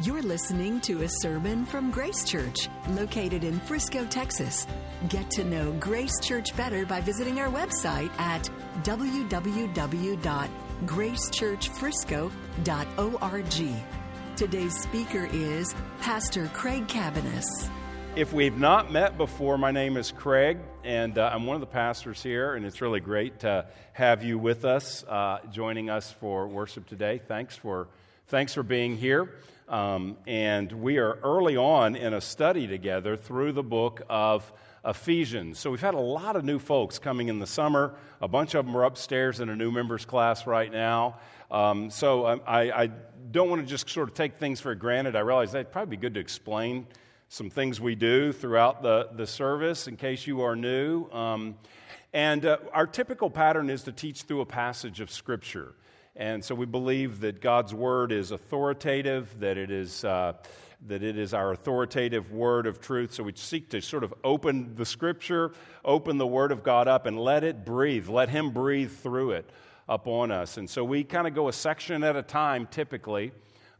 You're listening to a sermon from Grace Church, located in Frisco, Texas. Get to know Grace Church better by visiting our website at www.gracechurchfrisco.org. Today's speaker is Pastor Craig Cabaniss. If we've not met before, my name is Craig, and uh, I'm one of the pastors here, and it's really great to have you with us, uh, joining us for worship today. Thanks for, thanks for being here. Um, and we are early on in a study together through the book of Ephesians. So we've had a lot of new folks coming in the summer. A bunch of them are upstairs in a new members class right now. Um, so I, I, don't want to just sort of take things for granted. I realize that'd probably be good to explain some things we do throughout the, the service in case you are new. Um, and uh, our typical pattern is to teach through a passage of Scripture. And so we believe that God's word is authoritative, that it is, uh, that it is our authoritative word of truth. So we seek to sort of open the scripture, open the word of God up, and let it breathe. Let Him breathe through it upon us. And so we kind of go a section at a time typically.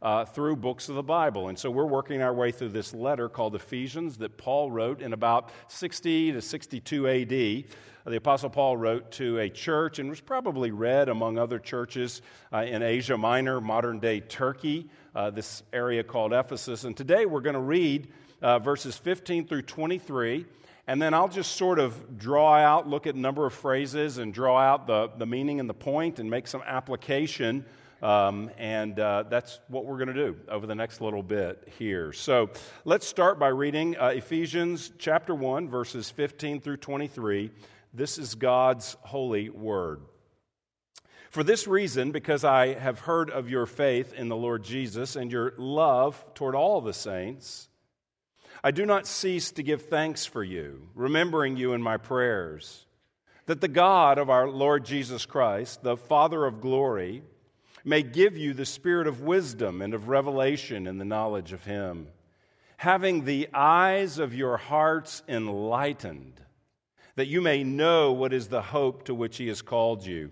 Uh, through books of the Bible. And so we're working our way through this letter called Ephesians that Paul wrote in about 60 to 62 AD the Apostle Paul wrote to a church and was probably read among other churches uh, in Asia Minor, modern day Turkey, uh, this area called Ephesus. And today we're going to read uh, verses 15 through 23. And then I'll just sort of draw out, look at a number of phrases and draw out the, the meaning and the point and make some application. Um, and uh, that's what we're going to do over the next little bit here. So let's start by reading uh, Ephesians chapter 1, verses 15 through 23. This is God's holy word. For this reason, because I have heard of your faith in the Lord Jesus and your love toward all the saints, I do not cease to give thanks for you, remembering you in my prayers, that the God of our Lord Jesus Christ, the Father of glory, may give you the spirit of wisdom and of revelation in the knowledge of Him, having the eyes of your hearts enlightened that you may know what is the hope to which he has called you,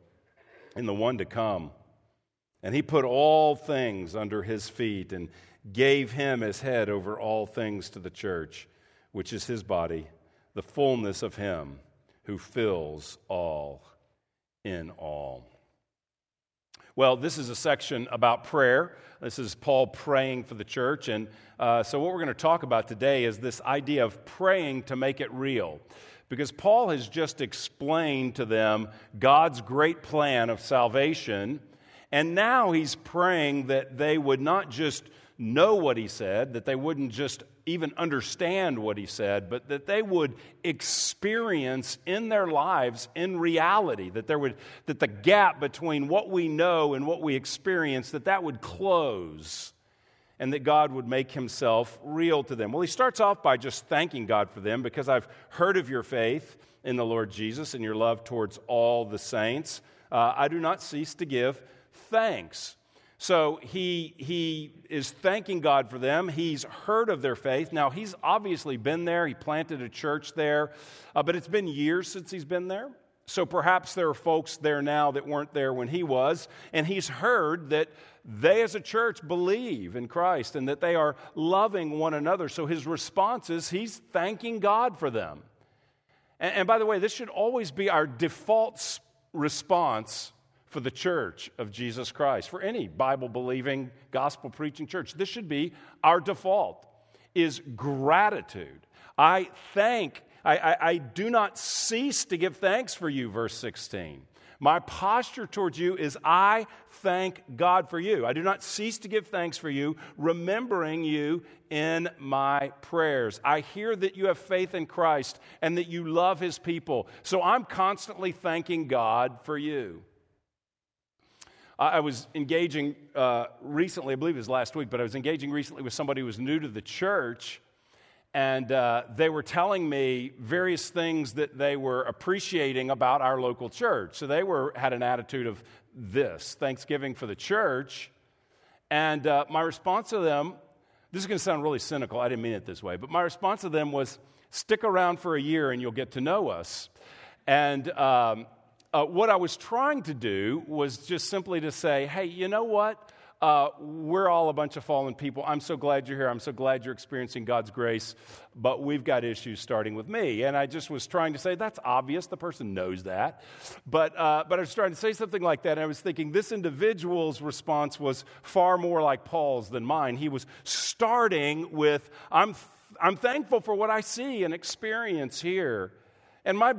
in the one to come. And he put all things under his feet and gave him as head over all things to the church, which is his body, the fullness of him who fills all in all. Well, this is a section about prayer. This is Paul praying for the church. And uh, so, what we're going to talk about today is this idea of praying to make it real. Because Paul has just explained to them God's great plan of salvation. And now he's praying that they would not just know what he said, that they wouldn't just even understand what he said, but that they would experience in their lives in reality, that there would that the gap between what we know and what we experience, that that would close and that God would make himself real to them. Well, he starts off by just thanking God for them because I've heard of your faith in the Lord Jesus and your love towards all the saints. Uh, I do not cease to give thanks so he, he is thanking God for them. He's heard of their faith. Now, he's obviously been there, he planted a church there, uh, but it's been years since he's been there. So perhaps there are folks there now that weren't there when he was, and he's heard that they as a church believe in Christ and that they are loving one another. So his response is he's thanking God for them. And, and by the way, this should always be our default response for the church of Jesus Christ, for any Bible believing, gospel preaching church. This should be our default is gratitude. I thank, I, I, I, do not cease to give thanks for you, verse 16. My posture towards you is I thank God for you. I do not cease to give thanks for you, remembering you in my prayers. I hear that you have faith in Christ and that you love his people. So I'm constantly thanking God for you. I was engaging uh, recently, I believe it was last week, but I was engaging recently with somebody who was new to the church, and uh, they were telling me various things that they were appreciating about our local church. So they were had an attitude of this Thanksgiving for the church, and uh, my response to them, this is going to sound really cynical. I didn't mean it this way, but my response to them was, "Stick around for a year, and you'll get to know us." And um, uh, what I was trying to do was just simply to say, hey, you know what? Uh, we're all a bunch of fallen people. I'm so glad you're here. I'm so glad you're experiencing God's grace, but we've got issues starting with me. And I just was trying to say, that's obvious. The person knows that. But, uh, but I was trying to say something like that. And I was thinking this individual's response was far more like Paul's than mine. He was starting with, I'm, I'm thankful for what I see and experience here. And my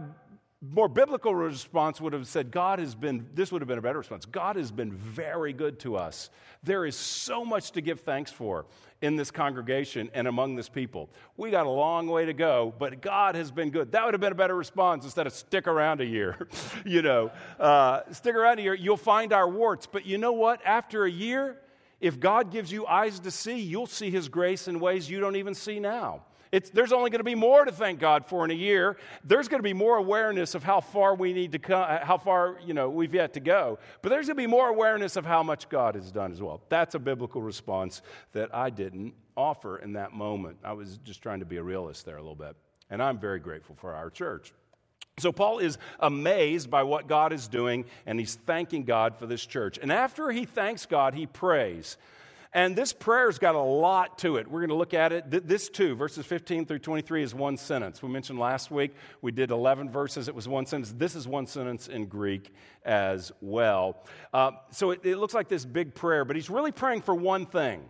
more biblical response would have said, God has been, this would have been a better response. God has been very good to us. There is so much to give thanks for in this congregation and among this people. We got a long way to go, but God has been good. That would have been a better response instead of stick around a year. you know, uh, stick around a year, you'll find our warts. But you know what? After a year, if God gives you eyes to see, you'll see His grace in ways you don't even see now. It's, there's only going to be more to thank God for in a year. There's going to be more awareness of how far we need to come, uh, how far you know we've yet to go. But there's going to be more awareness of how much God has done as well. That's a biblical response that I didn't offer in that moment. I was just trying to be a realist there a little bit. And I'm very grateful for our church. So, Paul is amazed by what God is doing, and he's thanking God for this church. And after he thanks God, he prays. And this prayer's got a lot to it. We're going to look at it. This too, verses 15 through 23, is one sentence. We mentioned last week we did 11 verses. It was one sentence. This is one sentence in Greek as well. Uh, so it, it looks like this big prayer, but he's really praying for one thing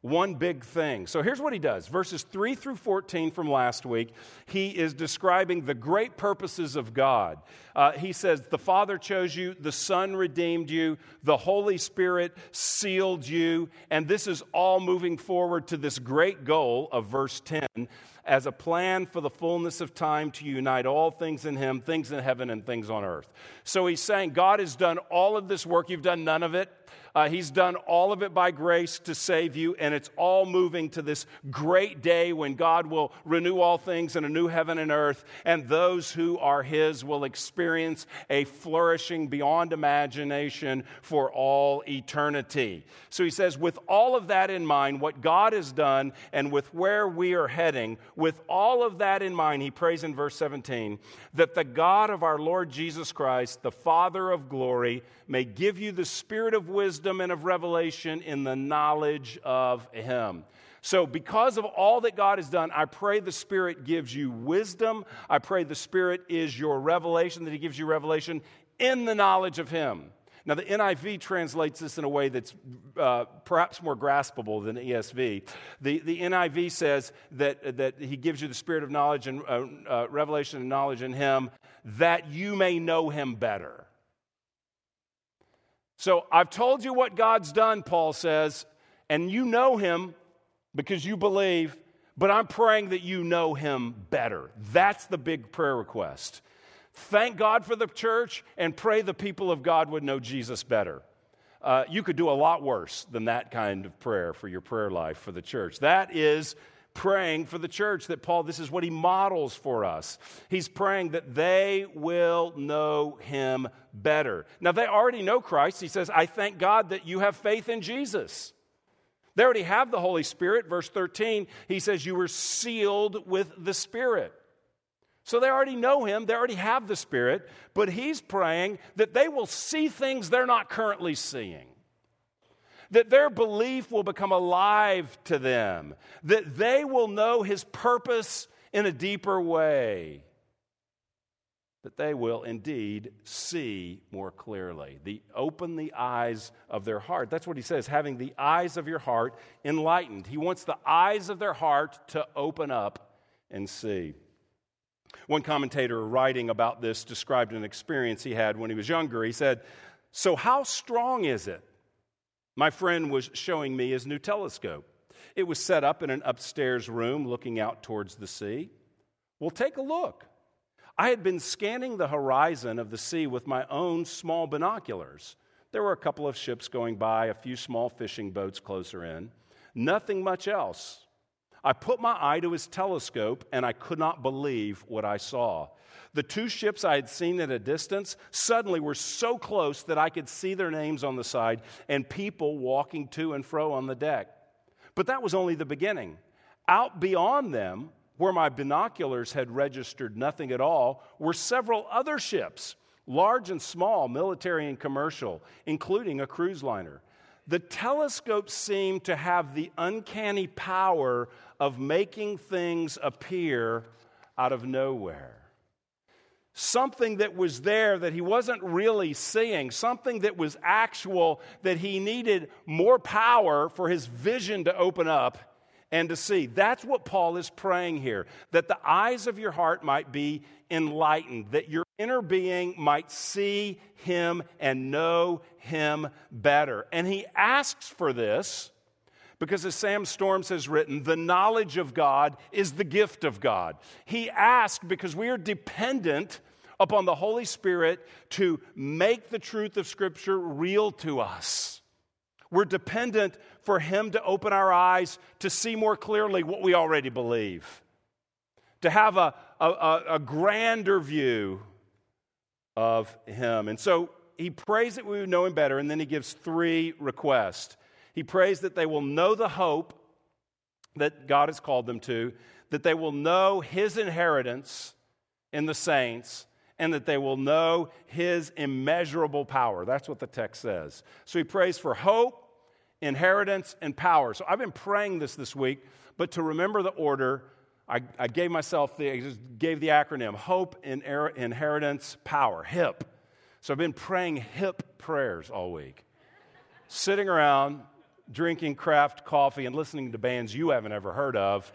one big thing. So here's what he does verses 3 through 14 from last week. He is describing the great purposes of God. Uh, he says, The Father chose you, the Son redeemed you, the Holy Spirit sealed you, and this is all moving forward to this great goal of verse 10 as a plan for the fullness of time to unite all things in Him, things in heaven and things on earth. So he's saying, God has done all of this work, you've done none of it. Uh, he's done all of it by grace to save you, and it's all moving to this great day when God will renew all things in a new heaven and earth, and those who are His will experience a flourishing beyond imagination for all eternity. So he says, with all of that in mind, what God has done, and with where we are heading, with all of that in mind, he prays in verse 17 that the God of our Lord Jesus Christ, the Father of glory, may give you the spirit of wisdom and of revelation in the knowledge of Him. So, because of all that God has done, I pray the Spirit gives you wisdom. I pray the Spirit is your revelation, that He gives you revelation in the knowledge of Him. Now, the NIV translates this in a way that's uh, perhaps more graspable than ESV. The, the NIV says that, that He gives you the spirit of knowledge and uh, uh, revelation and knowledge in Him that you may know Him better. So I've told you what God's done, Paul says, and you know him because you believe, but I'm praying that you know him better. That's the big prayer request. Thank God for the church and pray the people of God would know Jesus better. Uh, you could do a lot worse than that kind of prayer for your prayer life for the church. That is praying for the church that Paul, this is what he models for us. He's praying that they will know him better. Now, they already know Christ. He says, I thank God that you have faith in Jesus. They already have the Holy Spirit. Verse 13, he says, You were sealed with the Spirit. So they already know him, they already have the Spirit, but he's praying that they will see things they're not currently seeing that their belief will become alive to them, that they will know His purpose in a deeper way, that they will indeed see more clearly. The, open the eyes of their heart. That's what He says, having the eyes of your heart enlightened. He wants the eyes of their heart to open up and see. One commentator writing about this described an experience he had when he was younger. He said, So, how strong is it my friend was showing me his new telescope. It was set up in an upstairs room looking out towards the sea. Well, take a look. I had been scanning the horizon of the sea with my own small binoculars. There were a couple of ships going by, a few small fishing boats closer in. Nothing much else. I put my eye to his telescope and I could not believe what I saw. The two ships I had seen at a distance suddenly were so close that I could see their names on the side and people walking to and fro on the deck. But that was only the beginning. Out beyond them, where my binoculars had registered nothing at all, were several other ships, large and small, military and commercial, including a cruise liner. The telescope seemed to have the uncanny power of making things appear out of nowhere something that was there that he wasn't really seeing, something that was actual, that he needed more power for his vision to open up and to see. That's what Paul is praying here that the eyes of your heart might be enlightened, that your inner being might see him and know him better. And he asks for this because, as Sam Storms has written, the knowledge of God is the gift of God. He asks because we are dependent upon the Holy Spirit to make the truth of Scripture real to us. We're dependent for Him to open our eyes to see more clearly what we already believe, to have a, a, a grander view of Him. And so he prays that we would know Him better, and then he gives three requests. He prays that they will know the hope that God has called them to, that they will know His inheritance in the saints, and that they will know his immeasurable power. That's what the text says. So he prays for hope, inheritance, and power. So I've been praying this this week, but to remember the order, I, I gave myself the, I just gave the acronym hope, inheritance, power, HIP. So I've been praying HIP prayers all week, sitting around drinking craft coffee and listening to bands you haven't ever heard of.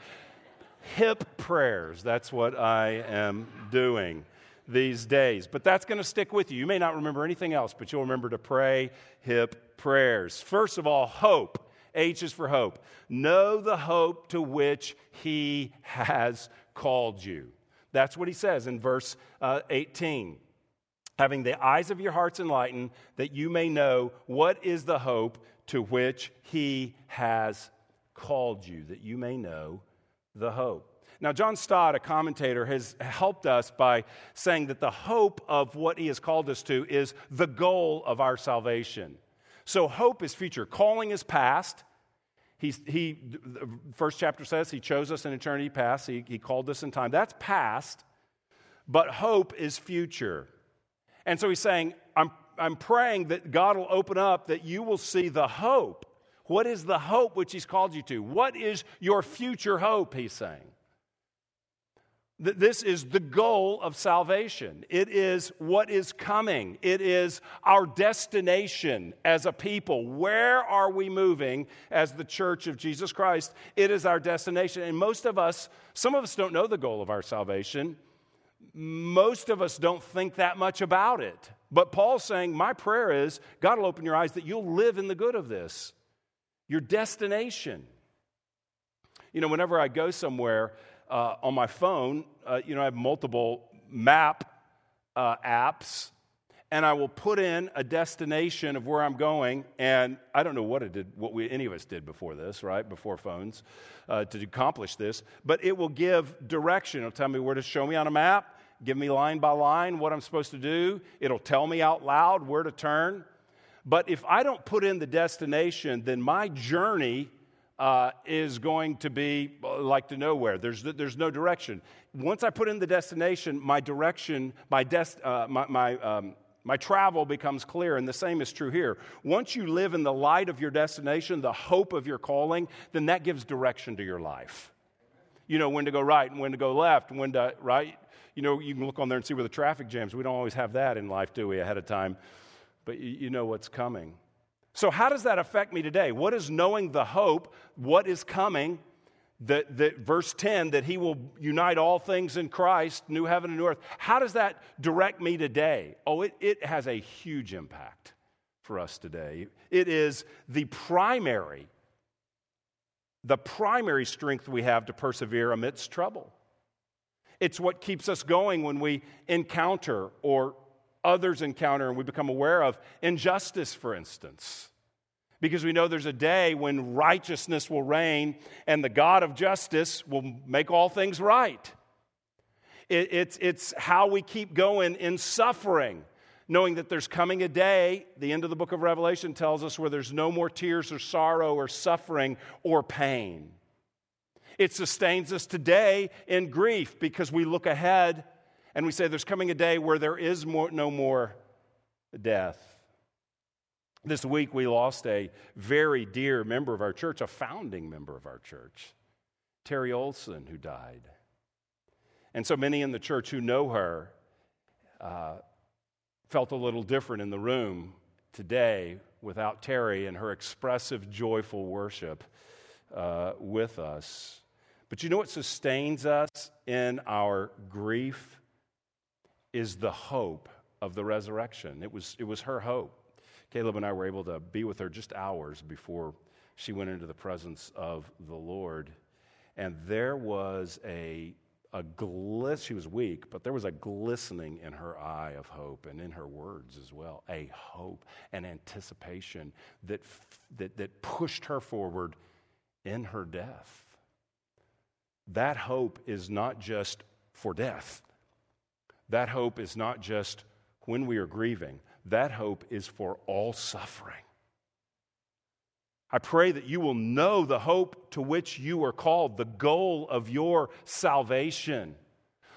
Hip prayers, that's what I am doing these days. But that's going to stick with you. You may not remember anything else, but you'll remember to pray hip prayers. First of all, hope. H is for hope. Know the hope to which he has called you. That's what he says in verse uh, 18. Having the eyes of your hearts enlightened, that you may know what is the hope to which he has called you, that you may know the hope. Now, John Stott, a commentator, has helped us by saying that the hope of what he has called us to is the goal of our salvation. So, hope is future, calling is past. He's, he, the first chapter says he chose us in eternity past, he, he called us in time. That's past, but hope is future. And so he's saying, I'm, I'm praying that God will open up, that you will see the hope. What is the hope which he's called you to? What is your future hope, he's saying? This is the goal of salvation. It is what is coming. It is our destination as a people. Where are we moving as the church of Jesus Christ? It is our destination. And most of us, some of us don't know the goal of our salvation. Most of us don't think that much about it. But Paul's saying, My prayer is God will open your eyes that you'll live in the good of this, your destination. You know, whenever I go somewhere, uh, on my phone, uh, you know, I have multiple map uh, apps, and I will put in a destination of where I'm going. And I don't know what it did, what we, any of us did before this, right? Before phones, uh, to accomplish this. But it will give direction. It'll tell me where to show me on a map, give me line by line what I'm supposed to do. It'll tell me out loud where to turn. But if I don't put in the destination, then my journey uh, is going to be uh, like to nowhere. There's, there's no direction. Once I put in the destination, my direction, my, des- uh, my, my, um, my travel becomes clear, and the same is true here. Once you live in the light of your destination, the hope of your calling, then that gives direction to your life. You know when to go right and when to go left, when to, right? You know, you can look on there and see where the traffic jams. We don't always have that in life, do we, ahead of time? But you, you know what's coming. So, how does that affect me today? What is knowing the hope, what is coming? That, that verse 10 that he will unite all things in Christ, new heaven and new earth. How does that direct me today? Oh, it, it has a huge impact for us today. It is the primary, the primary strength we have to persevere amidst trouble. It's what keeps us going when we encounter or others encounter and we become aware of injustice, for instance. Because we know there's a day when righteousness will reign and the God of justice will make all things right. It, it's, it's how we keep going in suffering, knowing that there's coming a day, the end of the book of Revelation tells us, where there's no more tears or sorrow or suffering or pain. It sustains us today in grief because we look ahead and we say there's coming a day where there is more, no more death. This week we lost a very dear member of our church, a founding member of our church, Terry Olson, who died. And so many in the church who know her uh, felt a little different in the room today without Terry and her expressive, joyful worship uh, with us. But you know what sustains us in our grief? Is the hope of the resurrection. It was, it was her hope. Caleb and I were able to be with her just hours before she went into the presence of the Lord. And there was a, a glis, she was weak, but there was a glistening in her eye of hope and in her words as well. A hope, an anticipation that, that, that pushed her forward in her death. That hope is not just for death that hope is not just when we are grieving, that hope is for all suffering. I pray that you will know the hope to which you are called, the goal of your salvation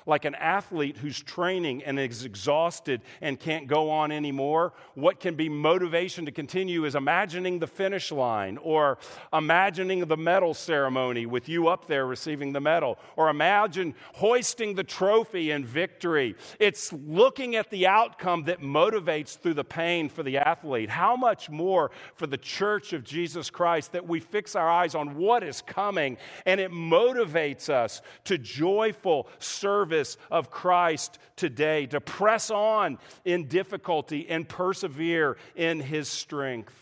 like an athlete who's training and is exhausted and can't go on anymore, what can be motivation to continue is imagining the finish line or imagining the medal ceremony with you up there receiving the medal or imagine hoisting the trophy in victory. It's looking at the outcome that motivates through the pain for the athlete. How much more for the church of Jesus Christ that we fix our eyes on what is coming and it motivates us to joyful service of Christ today, to press on in difficulty and persevere in his strength.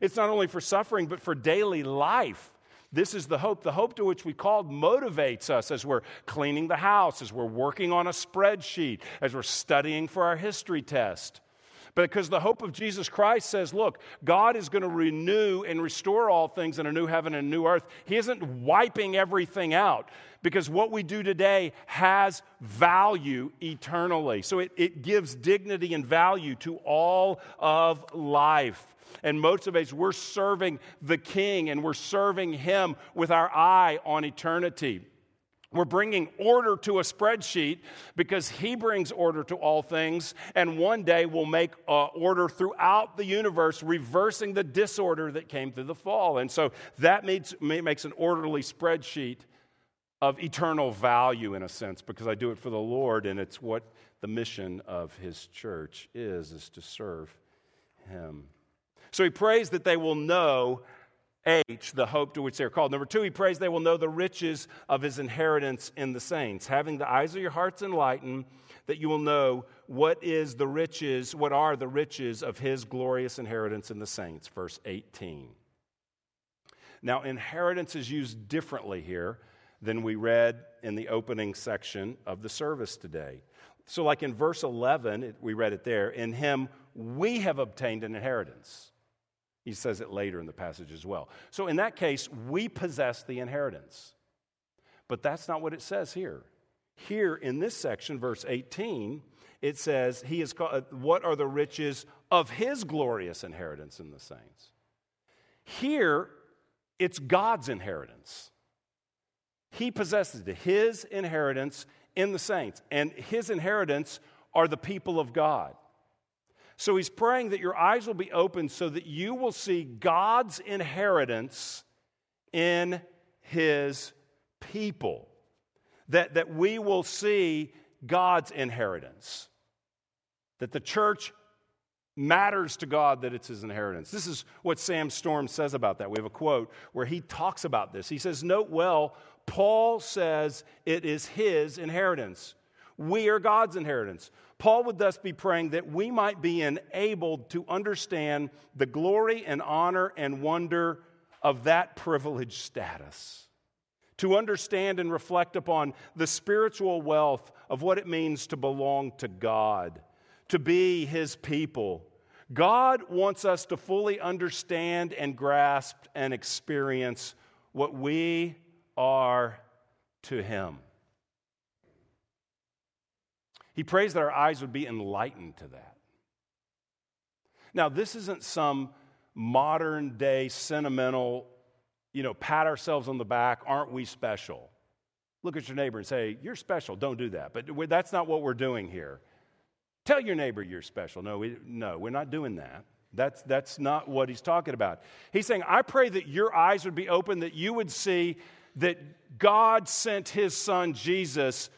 It's not only for suffering, but for daily life. This is the hope. The hope to which we called motivates us as we're cleaning the house, as we're working on a spreadsheet, as we're studying for our history test. Because the hope of Jesus Christ says, look, God is going to renew and restore all things in a new heaven and a new earth. He isn't wiping everything out because what we do today has value eternally. So it, it gives dignity and value to all of life and motivates. We're serving the King and we're serving Him with our eye on eternity. We're bringing order to a spreadsheet because he brings order to all things, and one day we'll make uh, order throughout the universe, reversing the disorder that came through the fall. And so that makes, makes an orderly spreadsheet of eternal value, in a sense, because I do it for the Lord, and it's what the mission of his church is, is to serve him. So he prays that they will know H, the hope to which they're called. Number two, he prays they will know the riches of his inheritance in the saints, having the eyes of your hearts enlightened, that you will know what is the riches, what are the riches of his glorious inheritance in the saints. Verse 18. Now, inheritance is used differently here than we read in the opening section of the service today. So, like in verse 11, we read it there, in him we have obtained an inheritance. He says it later in the passage as well. So, in that case, we possess the inheritance. But that's not what it says here. Here in this section, verse 18, it says, He is called, uh, What are the riches of His glorious inheritance in the saints? Here, it's God's inheritance. He possesses His inheritance in the saints. And His inheritance are the people of God. So he's praying that your eyes will be open so that you will see God's inheritance in his people. That, that we will see God's inheritance. That the church matters to God that it's his inheritance. This is what Sam Storms says about that. We have a quote where he talks about this. He says, Note well, Paul says it is his inheritance. We are God's inheritance. Paul would thus be praying that we might be enabled to understand the glory and honor and wonder of that privileged status, to understand and reflect upon the spiritual wealth of what it means to belong to God, to be his people. God wants us to fully understand and grasp and experience what we are to him. He prays that our eyes would be enlightened to that. Now, this isn't some modern day sentimental, you know, pat ourselves on the back, aren't we special? Look at your neighbor and say, You're special. Don't do that. But that's not what we're doing here. Tell your neighbor you're special. No, we, no, we're not doing that. That's, that's not what he's talking about. He's saying, I pray that your eyes would be open, that you would see that God sent his son Jesus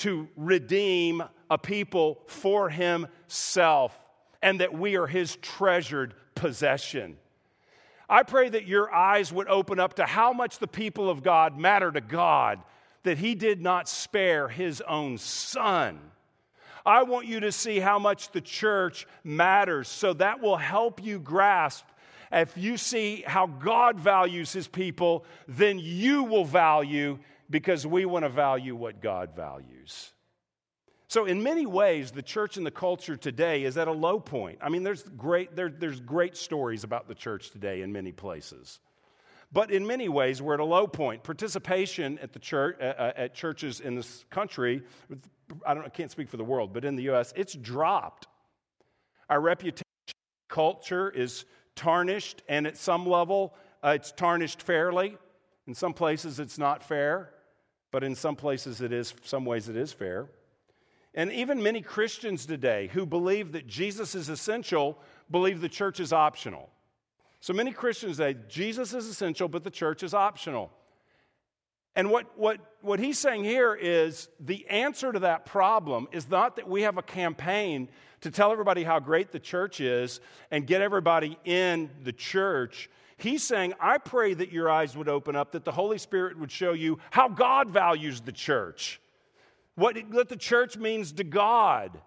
to redeem a people for himself and that we are his treasured possession. I pray that your eyes would open up to how much the people of God matter to God, that he did not spare his own son I want you to see how much the church matters. So that will help you grasp. If you see how God values his people, then you will value because we want to value what God values. So, in many ways, the church and the culture today is at a low point. I mean, there's great, there, there's great stories about the church today in many places. But in many ways, we're at a low point. Participation at the church, uh, uh at churches in this country, I, don't, I can't speak for the world, but in the U.S., it's dropped. Our reputation, culture is tarnished, and at some level, uh, it's tarnished fairly. In some places, it's not fair, but in some places, it is. Some ways, it is fair. And even many Christians today who believe that Jesus is essential believe the church is optional. So many Christians say Jesus is essential, but the church is optional. And what, what, what he's saying here is the answer to that problem is not that we have a campaign to tell everybody how great the church is and get everybody in the church. He's saying, I pray that your eyes would open up, that the Holy Spirit would show you how God values the church, what, what the church means to God.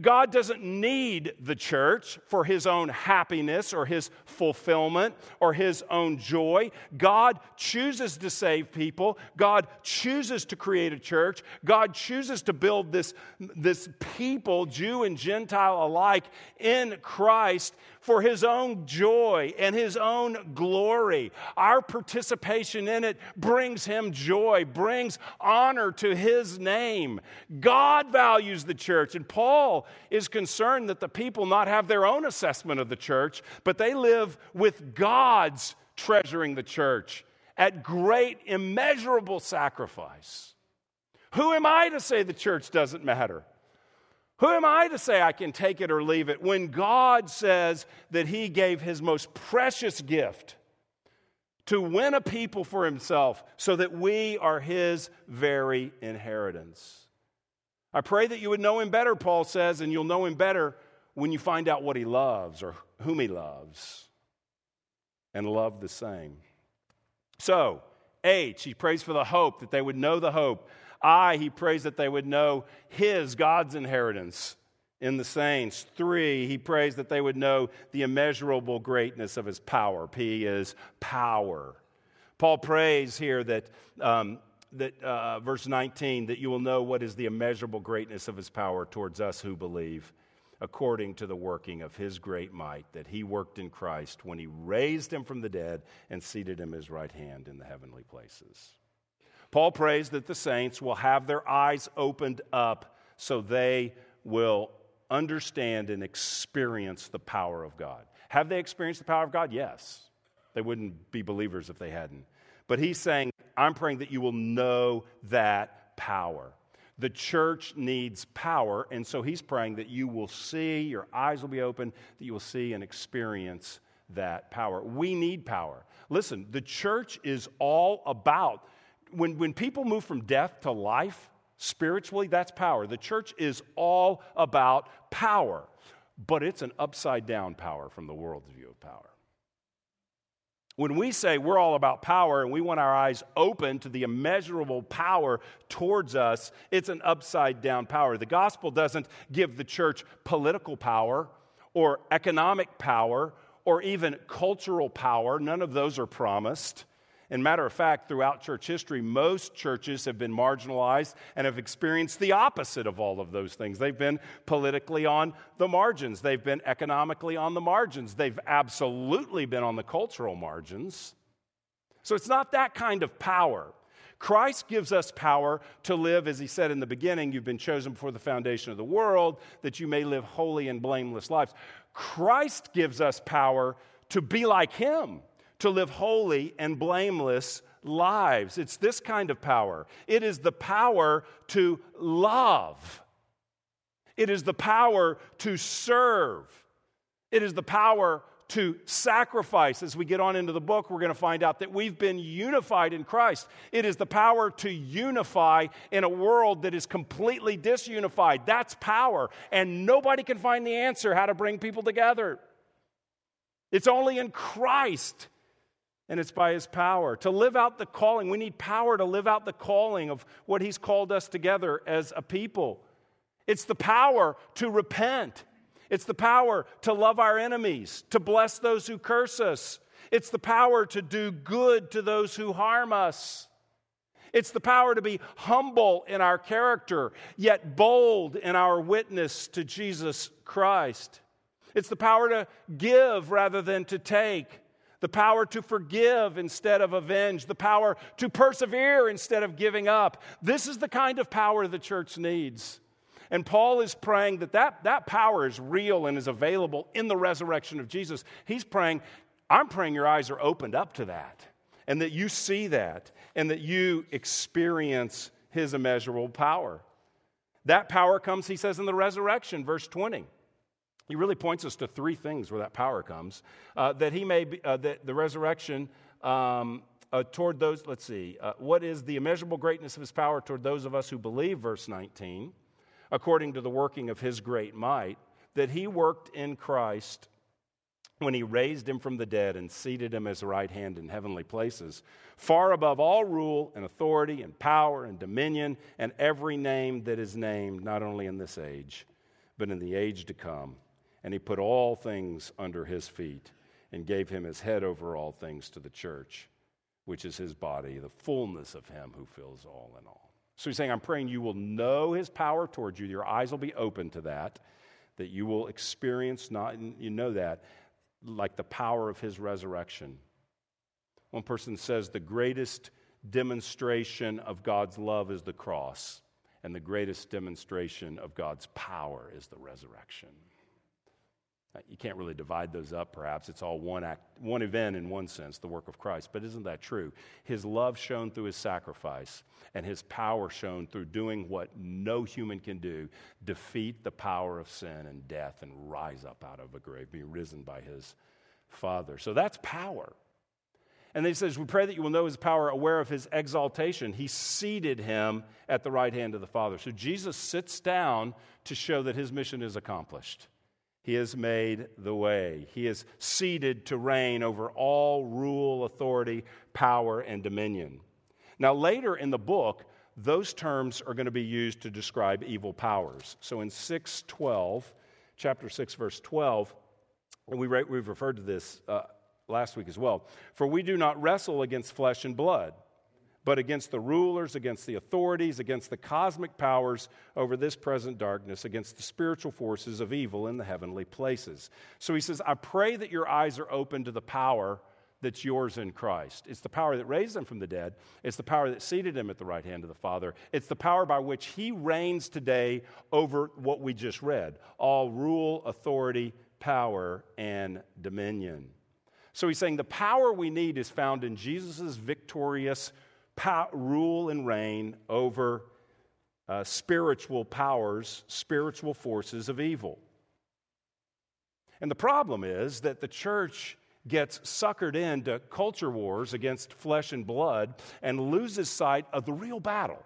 God doesn't need the church for his own happiness or his fulfillment or his own joy. God chooses to save people. God chooses to create a church. God chooses to build this, this people, Jew and Gentile alike, in Christ for his own joy and his own glory. Our participation in it brings him joy, brings honor to his name. God values the church, and Paul is concerned that the people not have their own assessment of the church, but they live with God's treasuring the church at great, immeasurable sacrifice. Who am I to say the church doesn't matter? Who am I to say I can take it or leave it when God says that He gave His most precious gift to win a people for Himself so that we are His very inheritance? I pray that you would know Him better, Paul says, and you'll know Him better when you find out what He loves or whom He loves and love the same. So, H, he prays for the hope, that they would know the hope I, he prays that they would know his, God's inheritance in the saints. Three, he prays that they would know the immeasurable greatness of his power. P is power. Paul prays here that, um, that uh, verse 19, that you will know what is the immeasurable greatness of his power towards us who believe, according to the working of his great might that he worked in Christ when he raised him from the dead and seated him at his right hand in the heavenly places. Paul prays that the saints will have their eyes opened up so they will understand and experience the power of God. Have they experienced the power of God? Yes. They wouldn't be believers if they hadn't. But he's saying, I'm praying that you will know that power. The church needs power, and so he's praying that you will see, your eyes will be open, that you will see and experience that power. We need power. Listen, the church is all about when, when people move from death to life, spiritually, that's power. The church is all about power, but it's an upside down power from the world's view of power. When we say we're all about power and we want our eyes open to the immeasurable power towards us, it's an upside down power. The gospel doesn't give the church political power or economic power or even cultural power. None of those are promised. And matter of fact, throughout church history, most churches have been marginalized and have experienced the opposite of all of those things. They've been politically on the margins, they've been economically on the margins, they've absolutely been on the cultural margins. So it's not that kind of power. Christ gives us power to live, as he said in the beginning, you've been chosen before the foundation of the world, that you may live holy and blameless lives. Christ gives us power to be like him to live holy and blameless lives. It's this kind of power. It is the power to love, it is the power to serve, it is the power to sacrifice. As we get on into the book, we're going to find out that we've been unified in Christ. It is the power to unify in a world that is completely disunified. That's power. And nobody can find the answer how to bring people together. It's only in Christ and it's by his power. To live out the calling, we need power to live out the calling of what he's called us together as a people. It's the power to repent. It's the power to love our enemies, to bless those who curse us. It's the power to do good to those who harm us. It's the power to be humble in our character, yet bold in our witness to Jesus Christ. It's the power to give rather than to take the power to forgive instead of avenge, the power to persevere instead of giving up. This is the kind of power the church needs. And Paul is praying that, that that power is real and is available in the resurrection of Jesus. He's praying, I'm praying your eyes are opened up to that and that you see that and that you experience his immeasurable power. That power comes, he says, in the resurrection, verse 20 he really points us to three things where that power comes. Uh, that he may be, uh, that the resurrection um, uh, toward those, let's see, uh, what is the immeasurable greatness of his power toward those of us who believe, verse 19, according to the working of his great might, that he worked in Christ when he raised him from the dead and seated him as right hand in heavenly places, far above all rule and authority and power and dominion and every name that is named, not only in this age, but in the age to come and he put all things under his feet and gave him his head over all things to the church, which is his body, the fullness of him who fills all in all. So he's saying, I'm praying you will know his power towards you. Your eyes will be open to that, that you will experience, not, you know that, like the power of his resurrection. One person says the greatest demonstration of God's love is the cross, and the greatest demonstration of God's power is the resurrection. Uh, you can't really divide those up, perhaps. It's all one, act, one event in one sense, the work of Christ. But isn't that true? His love shown through his sacrifice and his power shown through doing what no human can do defeat the power of sin and death and rise up out of a grave, be risen by his Father. So that's power. And then he says, We pray that you will know his power, aware of his exaltation. He seated him at the right hand of the Father. So Jesus sits down to show that his mission is accomplished. He has made the way. He is seated to reign over all rule, authority, power, and dominion. Now, later in the book, those terms are going to be used to describe evil powers. So in 612, chapter 6, verse 12, and we, we've referred to this uh, last week as well. For we do not wrestle against flesh and blood but against the rulers, against the authorities, against the cosmic powers over this present darkness, against the spiritual forces of evil in the heavenly places. So he says, I pray that your eyes are open to the power that's yours in Christ. It's the power that raised him from the dead, it's the power that seated him at the right hand of the Father, it's the power by which he reigns today over what we just read all rule, authority, power, and dominion. So he's saying the power we need is found in Jesus' victorious rule and reign over uh, spiritual powers, spiritual forces of evil. And the problem is that the church gets suckered into culture wars against flesh and blood and loses sight of the real battle,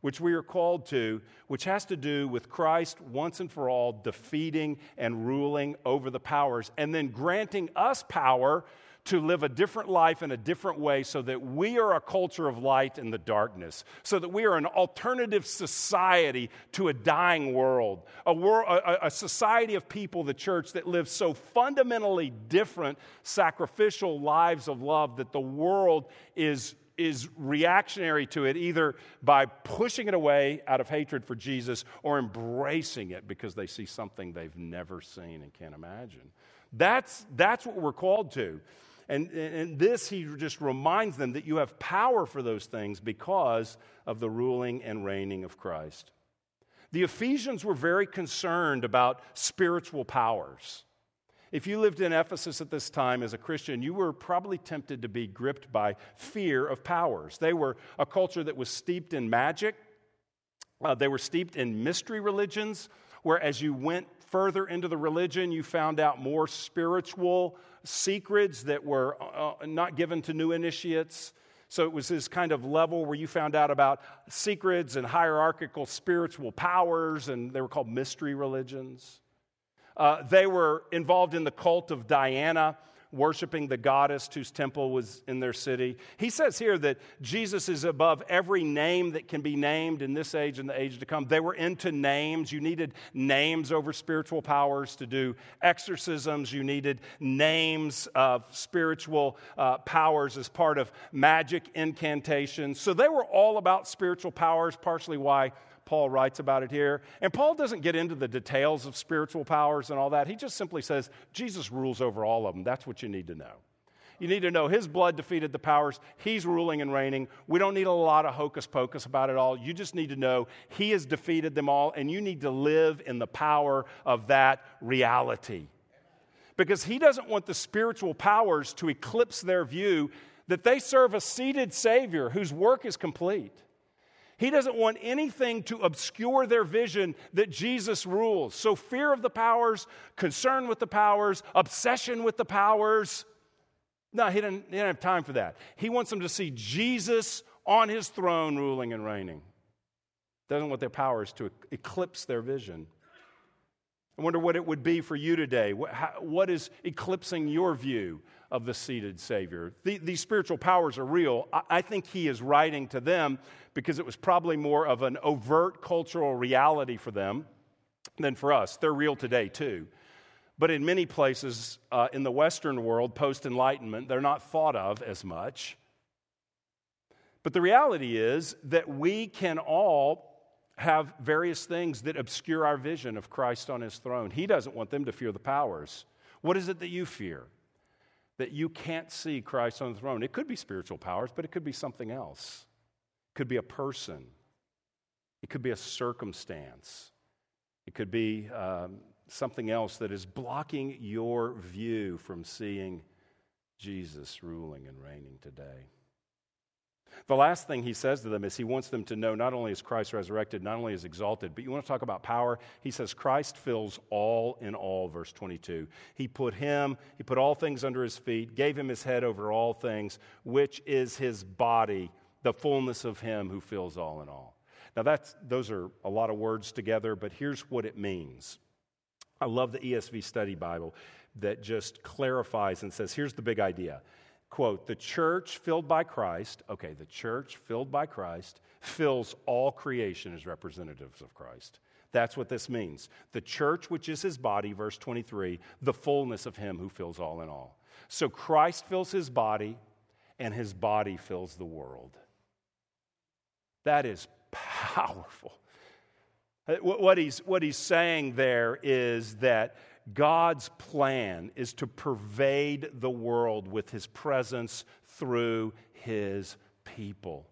which we are called to, which has to do with Christ once and for all defeating and ruling over the powers and then granting us power to live a different life in a different way so that we are a culture of light in the darkness, so that we are an alternative society to a dying world, a, world, a, a society of people, the church, that live so fundamentally different, sacrificial lives of love that the world is is reactionary to it either by pushing it away out of hatred for Jesus or embracing it because they see something they've never seen and can't imagine. That's, that's what we're called to. And, and this, he just reminds them that you have power for those things because of the ruling and reigning of Christ. The Ephesians were very concerned about spiritual powers. If you lived in Ephesus at this time as a Christian, you were probably tempted to be gripped by fear of powers. They were a culture that was steeped in magic, uh, they were steeped in mystery religions, where as you went further into the religion, you found out more spiritual secrets that were uh, uh, not given to new initiates. So it was this kind of level where you found out about secrets and hierarchical spiritual powers, and they were called mystery religions. Uh, they were involved in the cult of Diana, worshiping the goddess whose temple was in their city. He says here that Jesus is above every name that can be named in this age and the age to come. They were into names. You needed names over spiritual powers to do exorcisms, you needed names of spiritual uh, powers as part of magic incantations. So they were all about spiritual powers, partially why Paul writes about it here. And Paul doesn't get into the details of spiritual powers and all that. He just simply says, Jesus rules over all of them. That's what you need to know. You need to know his blood defeated the powers. He's ruling and reigning. We don't need a lot of hocus pocus about it all. You just need to know he has defeated them all, and you need to live in the power of that reality. Because he doesn't want the spiritual powers to eclipse their view that they serve a seated Savior whose work is complete. He doesn't want anything to obscure their vision that Jesus rules. So, fear of the powers, concern with the powers, obsession with the powers. No, he didn't, he didn't have time for that. He wants them to see Jesus on his throne ruling and reigning. Doesn't want their powers to eclipse their vision. I wonder what it would be for you today. What is eclipsing your view of the seated Savior. The, these spiritual powers are real. I, I think he is writing to them because it was probably more of an overt cultural reality for them than for us. They're real today, too. But in many places uh, in the Western world, post Enlightenment, they're not thought of as much. But the reality is that we can all have various things that obscure our vision of Christ on his throne. He doesn't want them to fear the powers. What is it that you fear? That you can't see Christ on the throne. It could be spiritual powers, but it could be something else. It could be a person, it could be a circumstance, it could be um, something else that is blocking your view from seeing Jesus ruling and reigning today. The last thing he says to them is he wants them to know not only is Christ resurrected, not only is exalted, but you want to talk about power? He says Christ fills all in all, verse 22. He put him, he put all things under his feet, gave him his head over all things, which is his body, the fullness of him who fills all in all. Now, that's, those are a lot of words together, but here's what it means. I love the ESV study Bible that just clarifies and says here's the big idea quote, the church filled by Christ, okay, the church filled by Christ fills all creation as representatives of Christ. That's what this means. The church, which is his body, verse 23, the fullness of him who fills all in all. So Christ fills his body, and his body fills the world. That is powerful. What he's, what he's saying there is that God's plan is to pervade the world with his presence through his people.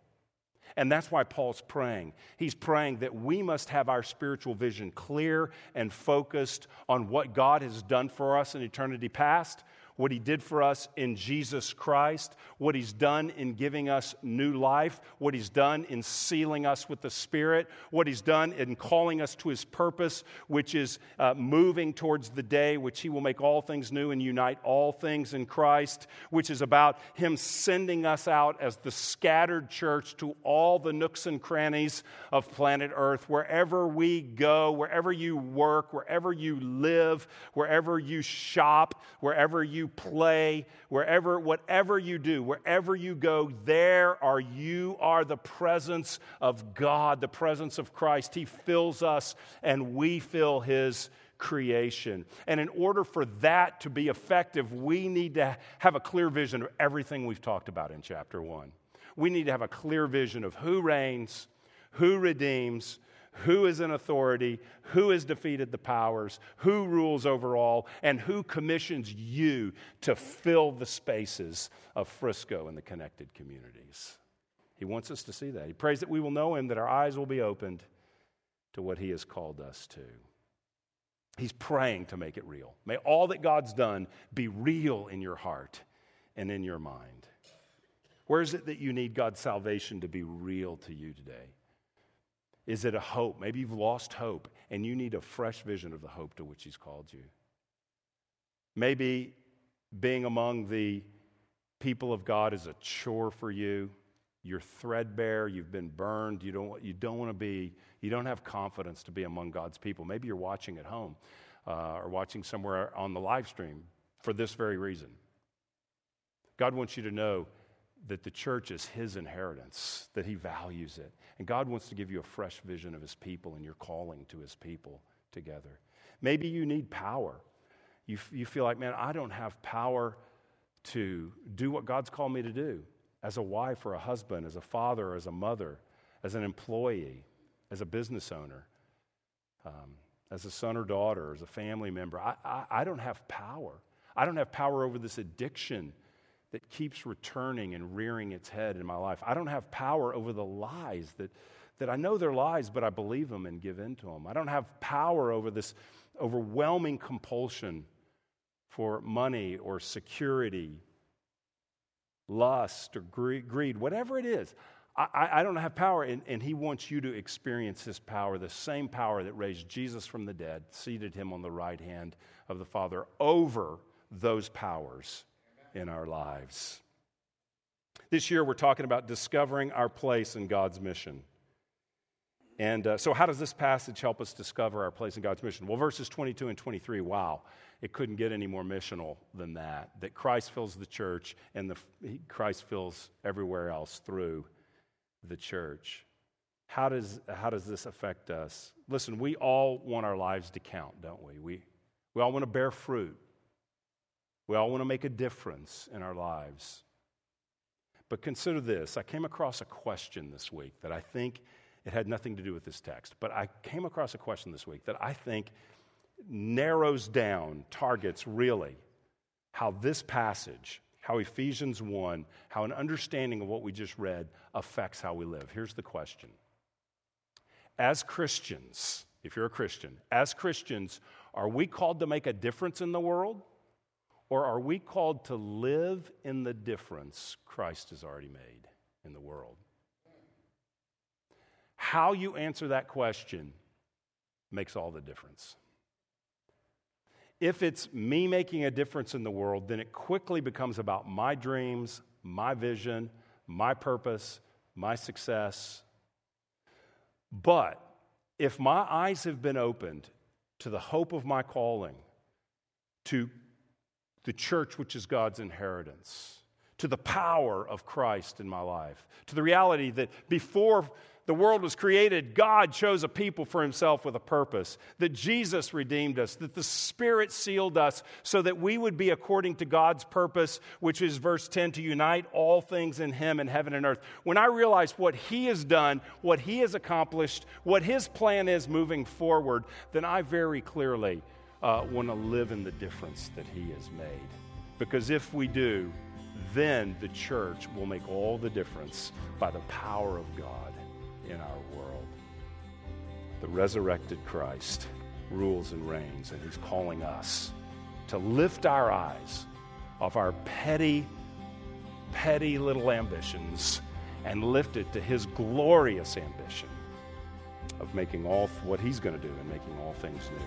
And that's why Paul's praying. He's praying that we must have our spiritual vision clear and focused on what God has done for us in eternity past, what he did for us in Jesus Christ, what he's done in giving us new life, what he's done in sealing us with the Spirit, what he's done in calling us to his purpose, which is uh, moving towards the day which he will make all things new and unite all things in Christ, which is about him sending us out as the scattered church to all the nooks and crannies of planet Earth, wherever we go, wherever you work, wherever you live, wherever you shop, wherever you you play, wherever, whatever you do, wherever you go, there are you are the presence of God, the presence of Christ. He fills us and we fill his creation. And in order for that to be effective, we need to have a clear vision of everything we've talked about in chapter 1. We need to have a clear vision of who reigns, who redeems, who is in authority, who has defeated the powers, who rules over all, and who commissions you to fill the spaces of Frisco and the connected communities. He wants us to see that. He prays that we will know Him, that our eyes will be opened to what He has called us to. He's praying to make it real. May all that God's done be real in your heart and in your mind. Where is it that you need God's salvation to be real to you today? Is it a hope? Maybe you've lost hope and you need a fresh vision of the hope to which He's called you. Maybe being among the people of God is a chore for you. You're threadbare, you've been burned, you don't, you don't want to be, you don't have confidence to be among God's people. Maybe you're watching at home uh, or watching somewhere on the live stream for this very reason. God wants you to know that the church is his inheritance, that he values it. And God wants to give you a fresh vision of his people and your calling to his people together. Maybe you need power. You, you feel like, man, I don't have power to do what God's called me to do as a wife or a husband, as a father as a mother, as an employee, as a business owner, um, as a son or daughter, as a family member. I, I, I don't have power. I don't have power over this addiction that keeps returning and rearing its head in my life. I don't have power over the lies that, that I know they're lies, but I believe them and give in to them. I don't have power over this overwhelming compulsion for money or security, lust or greed, whatever it is. I, I don't have power, and, and he wants you to experience his power, the same power that raised Jesus from the dead, seated him on the right hand of the Father over those powers in our lives. This year, we're talking about discovering our place in God's mission. And uh, so, how does this passage help us discover our place in God's mission? Well, verses 22 and 23, wow, it couldn't get any more missional than that. That Christ fills the church and the, Christ fills everywhere else through the church. How does, how does this affect us? Listen, we all want our lives to count, don't we? We, we all want to bear fruit. We all want to make a difference in our lives. But consider this I came across a question this week that I think it had nothing to do with this text, but I came across a question this week that I think narrows down, targets really how this passage, how Ephesians 1, how an understanding of what we just read affects how we live. Here's the question As Christians, if you're a Christian, as Christians, are we called to make a difference in the world? Or are we called to live in the difference Christ has already made in the world? How you answer that question makes all the difference. If it's me making a difference in the world, then it quickly becomes about my dreams, my vision, my purpose, my success. But if my eyes have been opened to the hope of my calling, to the church, which is God's inheritance, to the power of Christ in my life, to the reality that before the world was created, God chose a people for himself with a purpose, that Jesus redeemed us, that the Spirit sealed us so that we would be according to God's purpose, which is verse 10 to unite all things in Him in heaven and earth. When I realize what He has done, what He has accomplished, what His plan is moving forward, then I very clearly uh, want to live in the difference that He has made. Because if we do, then the church will make all the difference by the power of God in our world. The resurrected Christ rules and reigns, and He's calling us to lift our eyes off our petty, petty little ambitions and lift it to His glorious ambition of making all what He's going to do and making all things new.